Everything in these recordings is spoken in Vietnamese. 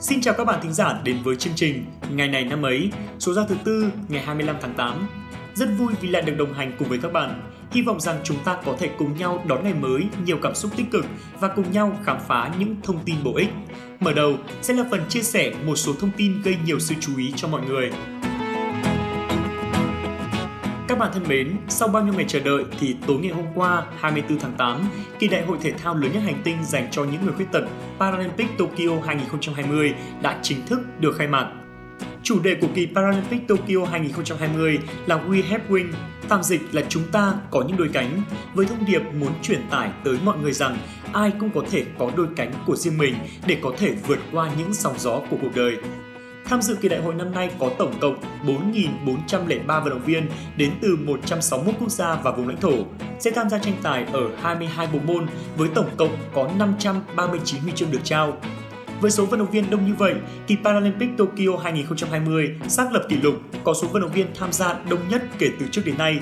Xin chào các bạn thính giả đến với chương trình Ngày này năm ấy, số ra thứ tư ngày 25 tháng 8. Rất vui vì lại được đồng hành cùng với các bạn. Hy vọng rằng chúng ta có thể cùng nhau đón ngày mới nhiều cảm xúc tích cực và cùng nhau khám phá những thông tin bổ ích. Mở đầu sẽ là phần chia sẻ một số thông tin gây nhiều sự chú ý cho mọi người. Các bạn thân mến, sau bao nhiêu ngày chờ đợi thì tối ngày hôm qua, 24 tháng 8, kỳ đại hội thể thao lớn nhất hành tinh dành cho những người khuyết tật Paralympic Tokyo 2020 đã chính thức được khai mạc. Chủ đề của kỳ Paralympic Tokyo 2020 là We Have Wings, tạm dịch là chúng ta có những đôi cánh, với thông điệp muốn truyền tải tới mọi người rằng ai cũng có thể có đôi cánh của riêng mình để có thể vượt qua những sóng gió của cuộc đời. Tham dự kỳ đại hội năm nay có tổng cộng 4.403 vận động viên đến từ 161 quốc gia và vùng lãnh thổ, sẽ tham gia tranh tài ở 22 bộ môn với tổng cộng có 539 huy chương được trao. Với số vận động viên đông như vậy, kỳ Paralympic Tokyo 2020 xác lập kỷ lục có số vận động viên tham gia đông nhất kể từ trước đến nay.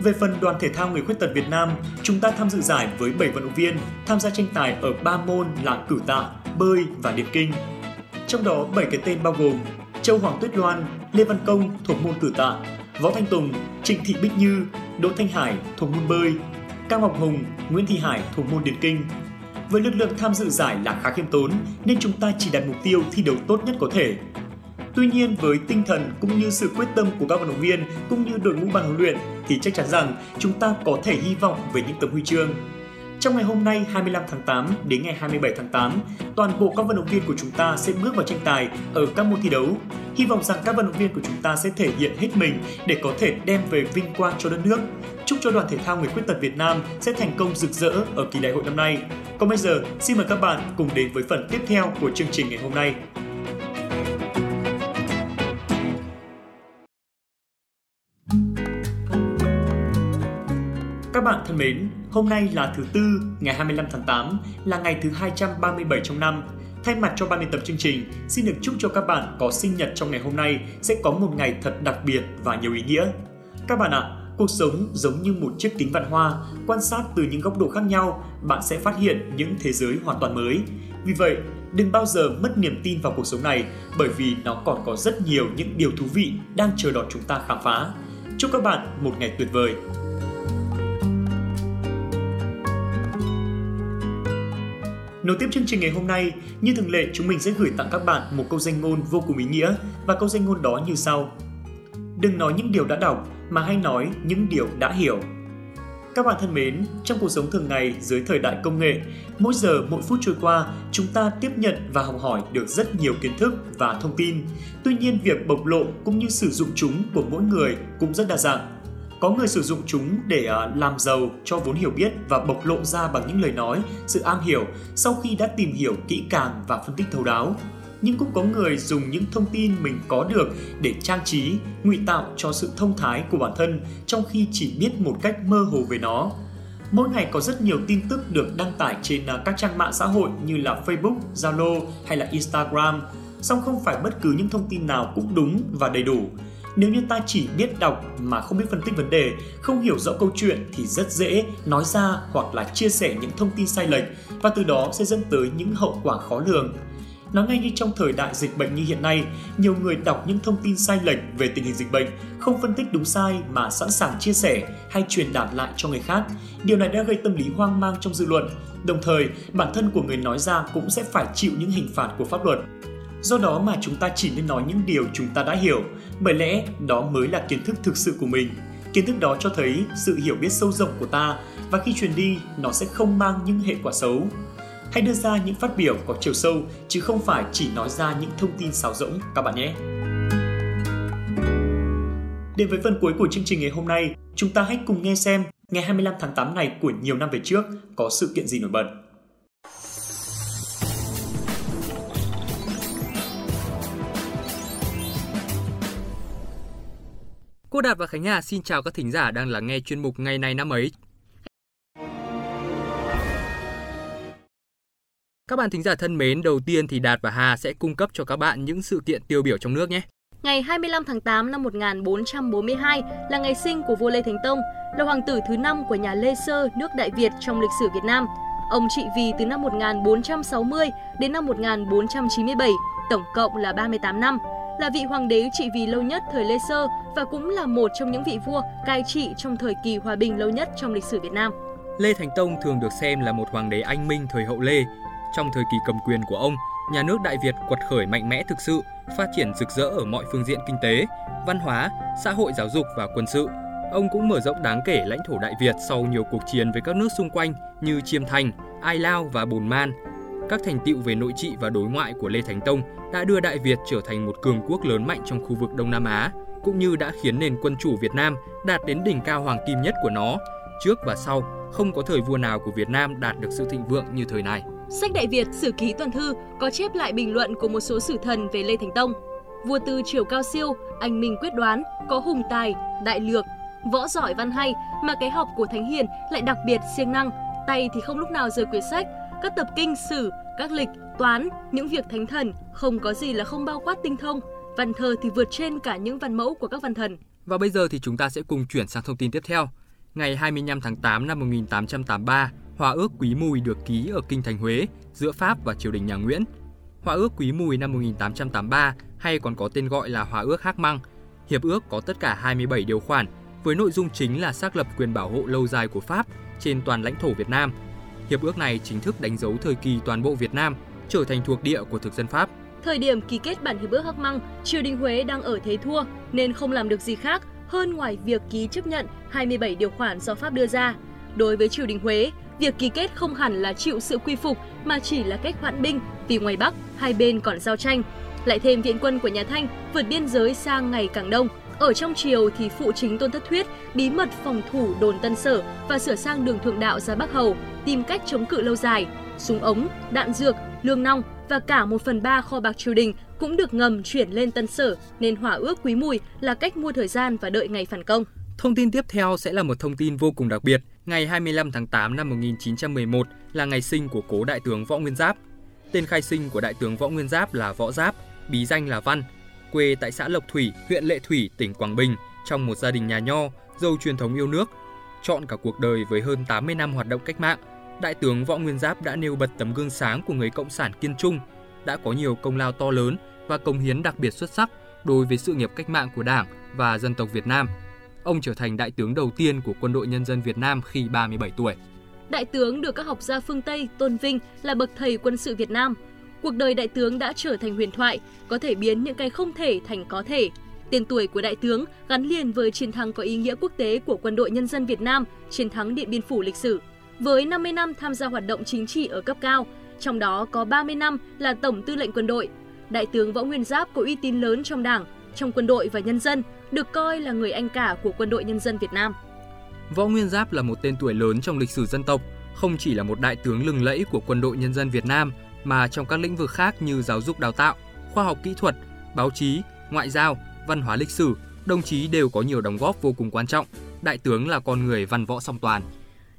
Về phần đoàn thể thao người khuyết tật Việt Nam, chúng ta tham dự giải với 7 vận động viên tham gia tranh tài ở 3 môn là cử tạ, bơi và điền kinh. Trong đó 7 cái tên bao gồm Châu Hoàng Tuyết Loan, Lê Văn Công thuộc môn cử tạ, Võ Thanh Tùng, Trịnh Thị Bích Như, Đỗ Thanh Hải thuộc môn bơi, Cao Ngọc Hùng, Nguyễn Thị Hải thuộc môn điền kinh. Với lực lượng tham dự giải là khá khiêm tốn nên chúng ta chỉ đặt mục tiêu thi đấu tốt nhất có thể. Tuy nhiên với tinh thần cũng như sự quyết tâm của các vận động viên cũng như đội ngũ ban huấn luyện thì chắc chắn rằng chúng ta có thể hy vọng về những tấm huy chương. Trong ngày hôm nay 25 tháng 8 đến ngày 27 tháng 8, toàn bộ các vận động viên của chúng ta sẽ bước vào tranh tài ở các môn thi đấu. Hy vọng rằng các vận động viên của chúng ta sẽ thể hiện hết mình để có thể đem về vinh quang cho đất nước. Chúc cho đoàn thể thao người khuyết tật Việt Nam sẽ thành công rực rỡ ở kỳ đại hội năm nay. Còn bây giờ, xin mời các bạn cùng đến với phần tiếp theo của chương trình ngày hôm nay. Các bạn thân mến, hôm nay là thứ tư, ngày 25 tháng 8, là ngày thứ 237 trong năm. Thay mặt cho ban biên tập chương trình, xin được chúc cho các bạn có sinh nhật trong ngày hôm nay sẽ có một ngày thật đặc biệt và nhiều ý nghĩa. Các bạn ạ, cuộc sống giống như một chiếc kính vạn hoa, quan sát từ những góc độ khác nhau, bạn sẽ phát hiện những thế giới hoàn toàn mới. Vì vậy, đừng bao giờ mất niềm tin vào cuộc sống này bởi vì nó còn có rất nhiều những điều thú vị đang chờ đón chúng ta khám phá. Chúc các bạn một ngày tuyệt vời. Nối tiếp chương trình ngày hôm nay, như thường lệ chúng mình sẽ gửi tặng các bạn một câu danh ngôn vô cùng ý nghĩa và câu danh ngôn đó như sau. Đừng nói những điều đã đọc mà hãy nói những điều đã hiểu. Các bạn thân mến, trong cuộc sống thường ngày dưới thời đại công nghệ, mỗi giờ mỗi phút trôi qua, chúng ta tiếp nhận và học hỏi được rất nhiều kiến thức và thông tin. Tuy nhiên, việc bộc lộ cũng như sử dụng chúng của mỗi người cũng rất đa dạng có người sử dụng chúng để ờ, làm giàu cho vốn hiểu biết và bộc lộ ra bằng những lời nói, sự am hiểu sau khi đã tìm hiểu kỹ càng và phân tích thấu đáo. Nhưng cũng có người dùng những thông tin mình có được để trang trí, ngụy tạo cho sự thông thái của bản thân trong khi chỉ biết một cách mơ hồ về nó. Mỗi ngày có rất nhiều tin tức được đăng tải trên ờ, các trang mạng xã hội như là Facebook, Zalo hay là Instagram, song không phải bất cứ những thông tin nào cũng đúng và đầy đủ nếu như ta chỉ biết đọc mà không biết phân tích vấn đề, không hiểu rõ câu chuyện thì rất dễ nói ra hoặc là chia sẻ những thông tin sai lệch và từ đó sẽ dẫn tới những hậu quả khó lường. Nói ngay như trong thời đại dịch bệnh như hiện nay, nhiều người đọc những thông tin sai lệch về tình hình dịch bệnh, không phân tích đúng sai mà sẵn sàng chia sẻ hay truyền đạt lại cho người khác. Điều này đã gây tâm lý hoang mang trong dư luận. Đồng thời, bản thân của người nói ra cũng sẽ phải chịu những hình phạt của pháp luật. Do đó mà chúng ta chỉ nên nói những điều chúng ta đã hiểu, bởi lẽ đó mới là kiến thức thực sự của mình. Kiến thức đó cho thấy sự hiểu biết sâu rộng của ta và khi truyền đi nó sẽ không mang những hệ quả xấu. Hãy đưa ra những phát biểu có chiều sâu chứ không phải chỉ nói ra những thông tin xáo rỗng các bạn nhé. Đến với phần cuối của chương trình ngày hôm nay, chúng ta hãy cùng nghe xem ngày 25 tháng 8 này của nhiều năm về trước có sự kiện gì nổi bật. Cô Đạt và Khánh Hà xin chào các thính giả đang lắng nghe chuyên mục Ngày này năm ấy. Các bạn thính giả thân mến, đầu tiên thì Đạt và Hà sẽ cung cấp cho các bạn những sự kiện tiêu biểu trong nước nhé. Ngày 25 tháng 8 năm 1442 là ngày sinh của vua Lê Thánh Tông, là hoàng tử thứ năm của nhà Lê Sơ, nước Đại Việt trong lịch sử Việt Nam. Ông trị vì từ năm 1460 đến năm 1497 tổng cộng là 38 năm, là vị hoàng đế trị vì lâu nhất thời Lê Sơ và cũng là một trong những vị vua cai trị trong thời kỳ hòa bình lâu nhất trong lịch sử Việt Nam. Lê Thánh Tông thường được xem là một hoàng đế anh minh thời hậu Lê. Trong thời kỳ cầm quyền của ông, nhà nước Đại Việt quật khởi mạnh mẽ thực sự, phát triển rực rỡ ở mọi phương diện kinh tế, văn hóa, xã hội giáo dục và quân sự. Ông cũng mở rộng đáng kể lãnh thổ Đại Việt sau nhiều cuộc chiến với các nước xung quanh như Chiêm Thành, Ai Lao và Bồn Man. Các thành tựu về nội trị và đối ngoại của Lê Thánh Tông đã đưa Đại Việt trở thành một cường quốc lớn mạnh trong khu vực Đông Nam Á, cũng như đã khiến nền quân chủ Việt Nam đạt đến đỉnh cao hoàng kim nhất của nó. Trước và sau, không có thời vua nào của Việt Nam đạt được sự thịnh vượng như thời này. Sách Đại Việt Sử ký toàn thư có chép lại bình luận của một số sử thần về Lê Thánh Tông. Vua tư triều cao siêu, anh minh quyết đoán, có hùng tài, đại lược, võ giỏi văn hay mà cái học của Thánh Hiền lại đặc biệt siêng năng, tay thì không lúc nào rời quyển sách, các tập kinh sử, các lịch, toán, những việc thánh thần không có gì là không bao quát tinh thông. Văn thơ thì vượt trên cả những văn mẫu của các văn thần. Và bây giờ thì chúng ta sẽ cùng chuyển sang thông tin tiếp theo. Ngày 25 tháng 8 năm 1883, Hòa ước Quý Mùi được ký ở Kinh Thành Huế giữa Pháp và triều đình nhà Nguyễn. Hòa ước Quý Mùi năm 1883 hay còn có tên gọi là Hòa ước Hác Măng. Hiệp ước có tất cả 27 điều khoản với nội dung chính là xác lập quyền bảo hộ lâu dài của Pháp trên toàn lãnh thổ Việt Nam. Hiệp ước này chính thức đánh dấu thời kỳ toàn bộ Việt Nam trở thành thuộc địa của thực dân Pháp. Thời điểm ký kết bản hiệp ước Hắc Măng, triều đình Huế đang ở thế thua nên không làm được gì khác hơn ngoài việc ký chấp nhận 27 điều khoản do Pháp đưa ra. Đối với triều đình Huế, việc ký kết không hẳn là chịu sự quy phục mà chỉ là cách hoãn binh vì ngoài Bắc hai bên còn giao tranh. Lại thêm viện quân của nhà Thanh vượt biên giới sang ngày càng đông. Ở trong triều thì phụ chính Tôn Thất Thuyết bí mật phòng thủ đồn Tân Sở và sửa sang đường thượng đạo ra Bắc Hầu, tìm cách chống cự lâu dài. Súng ống, đạn dược, lương nong và cả một phần ba kho bạc triều đình cũng được ngầm chuyển lên Tân Sở nên hỏa ước Quý Mùi là cách mua thời gian và đợi ngày phản công. Thông tin tiếp theo sẽ là một thông tin vô cùng đặc biệt. Ngày 25 tháng 8 năm 1911 là ngày sinh của cố đại tướng Võ Nguyên Giáp. Tên khai sinh của đại tướng Võ Nguyên Giáp là Võ Giáp, bí danh là Văn, quê tại xã Lộc Thủy, huyện Lệ Thủy, tỉnh Quảng Bình, trong một gia đình nhà nho, giàu truyền thống yêu nước. Chọn cả cuộc đời với hơn 80 năm hoạt động cách mạng, Đại tướng Võ Nguyên Giáp đã nêu bật tấm gương sáng của người cộng sản kiên trung, đã có nhiều công lao to lớn và công hiến đặc biệt xuất sắc đối với sự nghiệp cách mạng của Đảng và dân tộc Việt Nam. Ông trở thành đại tướng đầu tiên của Quân đội Nhân dân Việt Nam khi 37 tuổi. Đại tướng được các học gia phương Tây tôn vinh là bậc thầy quân sự Việt Nam. Cuộc đời đại tướng đã trở thành huyền thoại, có thể biến những cái không thể thành có thể. Tên tuổi của đại tướng gắn liền với chiến thắng có ý nghĩa quốc tế của Quân đội Nhân dân Việt Nam, chiến thắng Điện Biên Phủ lịch sử. Với 50 năm tham gia hoạt động chính trị ở cấp cao, trong đó có 30 năm là Tổng tư lệnh quân đội, Đại tướng Võ Nguyên Giáp có uy tín lớn trong Đảng, trong quân đội và nhân dân, được coi là người anh cả của quân đội nhân dân Việt Nam. Võ Nguyên Giáp là một tên tuổi lớn trong lịch sử dân tộc, không chỉ là một đại tướng lừng lẫy của quân đội nhân dân Việt Nam mà trong các lĩnh vực khác như giáo dục đào tạo, khoa học kỹ thuật, báo chí, ngoại giao, văn hóa lịch sử, đồng chí đều có nhiều đóng góp vô cùng quan trọng. Đại tướng là con người văn võ song toàn.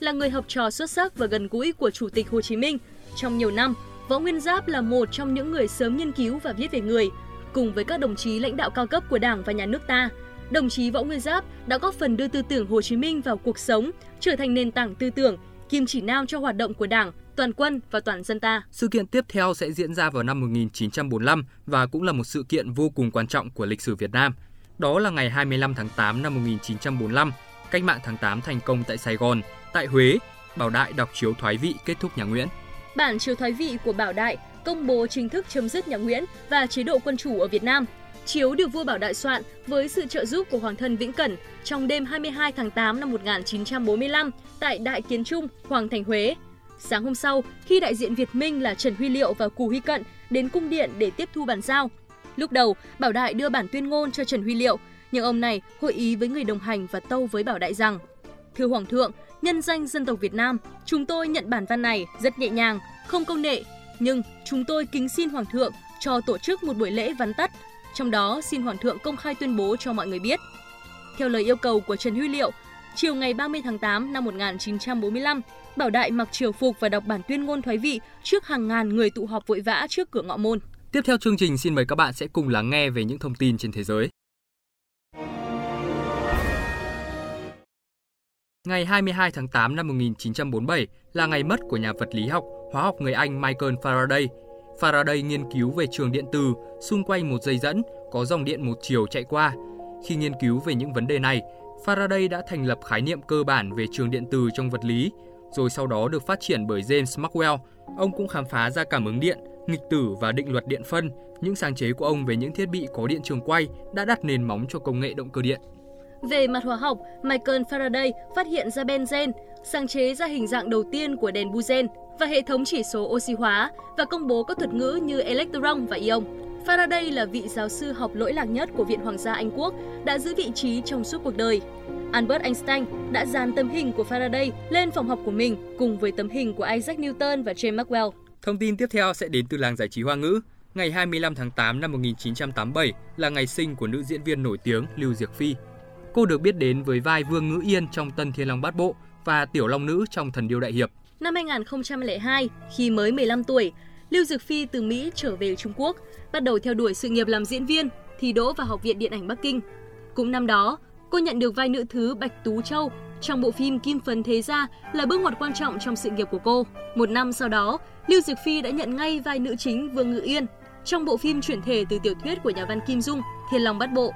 Là người học trò xuất sắc và gần gũi của Chủ tịch Hồ Chí Minh, trong nhiều năm, Võ Nguyên Giáp là một trong những người sớm nghiên cứu và viết về người, cùng với các đồng chí lãnh đạo cao cấp của Đảng và Nhà nước ta. Đồng chí Võ Nguyên Giáp đã góp phần đưa tư tưởng Hồ Chí Minh vào cuộc sống, trở thành nền tảng tư tưởng, kim chỉ nam cho hoạt động của Đảng, toàn quân và toàn dân ta. Sự kiện tiếp theo sẽ diễn ra vào năm 1945 và cũng là một sự kiện vô cùng quan trọng của lịch sử Việt Nam. Đó là ngày 25 tháng 8 năm 1945, cách mạng tháng 8 thành công tại Sài Gòn, tại Huế, Bảo Đại đọc chiếu thoái vị kết thúc nhà Nguyễn. Bản chiếu thoái vị của Bảo Đại công bố chính thức chấm dứt nhà Nguyễn và chế độ quân chủ ở Việt Nam. Chiếu được vua Bảo Đại soạn với sự trợ giúp của Hoàng thân Vĩnh Cẩn trong đêm 22 tháng 8 năm 1945 tại Đại Kiến Trung, Hoàng thành Huế. Sáng hôm sau, khi đại diện Việt Minh là Trần Huy Liệu và Cù Huy Cận đến cung điện để tiếp thu bản giao, lúc đầu Bảo Đại đưa bản tuyên ngôn cho Trần Huy Liệu, nhưng ông này hội ý với người đồng hành và tâu với Bảo Đại rằng Thưa Hoàng thượng, nhân danh dân tộc Việt Nam, chúng tôi nhận bản văn này rất nhẹ nhàng, không công nệ, nhưng chúng tôi kính xin Hoàng thượng cho tổ chức một buổi lễ vắn tắt, trong đó xin Hoàng thượng công khai tuyên bố cho mọi người biết. Theo lời yêu cầu của Trần Huy Liệu, chiều ngày 30 tháng 8 năm 1945, Bảo Đại mặc triều phục và đọc bản tuyên ngôn thoái vị trước hàng ngàn người tụ họp vội vã trước cửa ngọ môn. Tiếp theo chương trình xin mời các bạn sẽ cùng lắng nghe về những thông tin trên thế giới. Ngày 22 tháng 8 năm 1947 là ngày mất của nhà vật lý học, hóa học người Anh Michael Faraday. Faraday nghiên cứu về trường điện từ xung quanh một dây dẫn có dòng điện một chiều chạy qua. Khi nghiên cứu về những vấn đề này, Faraday đã thành lập khái niệm cơ bản về trường điện từ trong vật lý, rồi sau đó được phát triển bởi James Maxwell. Ông cũng khám phá ra cảm ứng điện, nghịch tử và định luật điện phân. Những sáng chế của ông về những thiết bị có điện trường quay đã đặt nền móng cho công nghệ động cơ điện. Về mặt hóa học, Michael Faraday phát hiện ra benzen, sáng chế ra hình dạng đầu tiên của đèn buzen và hệ thống chỉ số oxy hóa và công bố các thuật ngữ như electron và ion. Faraday là vị giáo sư học lỗi lạc nhất của Viện Hoàng gia Anh Quốc, đã giữ vị trí trong suốt cuộc đời. Albert Einstein đã dán tấm hình của Faraday lên phòng học của mình cùng với tấm hình của Isaac Newton và James Maxwell. Thông tin tiếp theo sẽ đến từ làng giải trí Hoa ngữ. Ngày 25 tháng 8 năm 1987 là ngày sinh của nữ diễn viên nổi tiếng Lưu Diệc Phi. Cô được biết đến với vai Vương Ngữ Yên trong Tân Thiên Long Bát Bộ và Tiểu Long Nữ trong Thần Điêu Đại Hiệp. Năm 2002, khi mới 15 tuổi, Lưu Dược Phi từ Mỹ trở về Trung Quốc, bắt đầu theo đuổi sự nghiệp làm diễn viên, thi đỗ vào Học viện Điện ảnh Bắc Kinh. Cũng năm đó, cô nhận được vai nữ thứ Bạch Tú Châu trong bộ phim Kim Phấn Thế Gia là bước ngoặt quan trọng trong sự nghiệp của cô. Một năm sau đó, Lưu Dược Phi đã nhận ngay vai nữ chính Vương Ngự Yên trong bộ phim chuyển thể từ tiểu thuyết của nhà văn Kim Dung, Thiên Long Bát Bộ.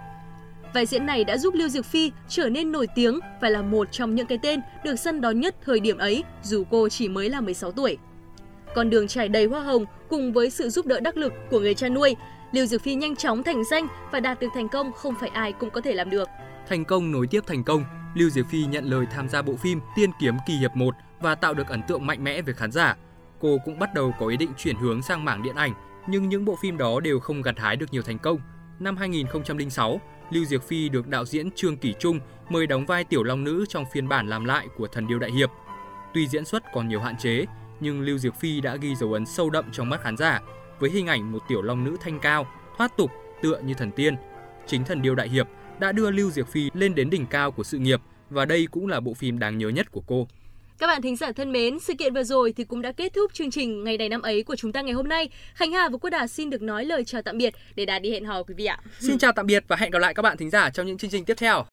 Vai diễn này đã giúp Lưu Dực Phi trở nên nổi tiếng và là một trong những cái tên được săn đón nhất thời điểm ấy dù cô chỉ mới là 16 tuổi. Con đường trải đầy hoa hồng cùng với sự giúp đỡ đắc lực của người cha nuôi, Lưu Diệc Phi nhanh chóng thành danh và đạt được thành công không phải ai cũng có thể làm được. Thành công nối tiếp thành công, Lưu Diệc Phi nhận lời tham gia bộ phim Tiên kiếm kỳ hiệp 1 và tạo được ấn tượng mạnh mẽ với khán giả. Cô cũng bắt đầu có ý định chuyển hướng sang mảng điện ảnh, nhưng những bộ phim đó đều không gặt hái được nhiều thành công. Năm 2006, Lưu Diệc Phi được đạo diễn Trương Kỷ Trung mời đóng vai Tiểu Long Nữ trong phiên bản làm lại của Thần Điêu Đại Hiệp. Tuy diễn xuất còn nhiều hạn chế, nhưng Lưu Diệc Phi đã ghi dấu ấn sâu đậm trong mắt khán giả với hình ảnh một Tiểu Long Nữ thanh cao, thoát tục, tựa như thần tiên. Chính Thần Điêu Đại Hiệp đã đưa Lưu Diệc Phi lên đến đỉnh cao của sự nghiệp và đây cũng là bộ phim đáng nhớ nhất của cô. Các bạn thính giả thân mến, sự kiện vừa rồi thì cũng đã kết thúc chương trình ngày này năm ấy của chúng ta ngày hôm nay. Khánh Hà và Quốc Đà xin được nói lời chào tạm biệt để Đà đi hẹn hò quý vị ạ. Xin chào tạm biệt và hẹn gặp lại các bạn thính giả trong những chương trình tiếp theo.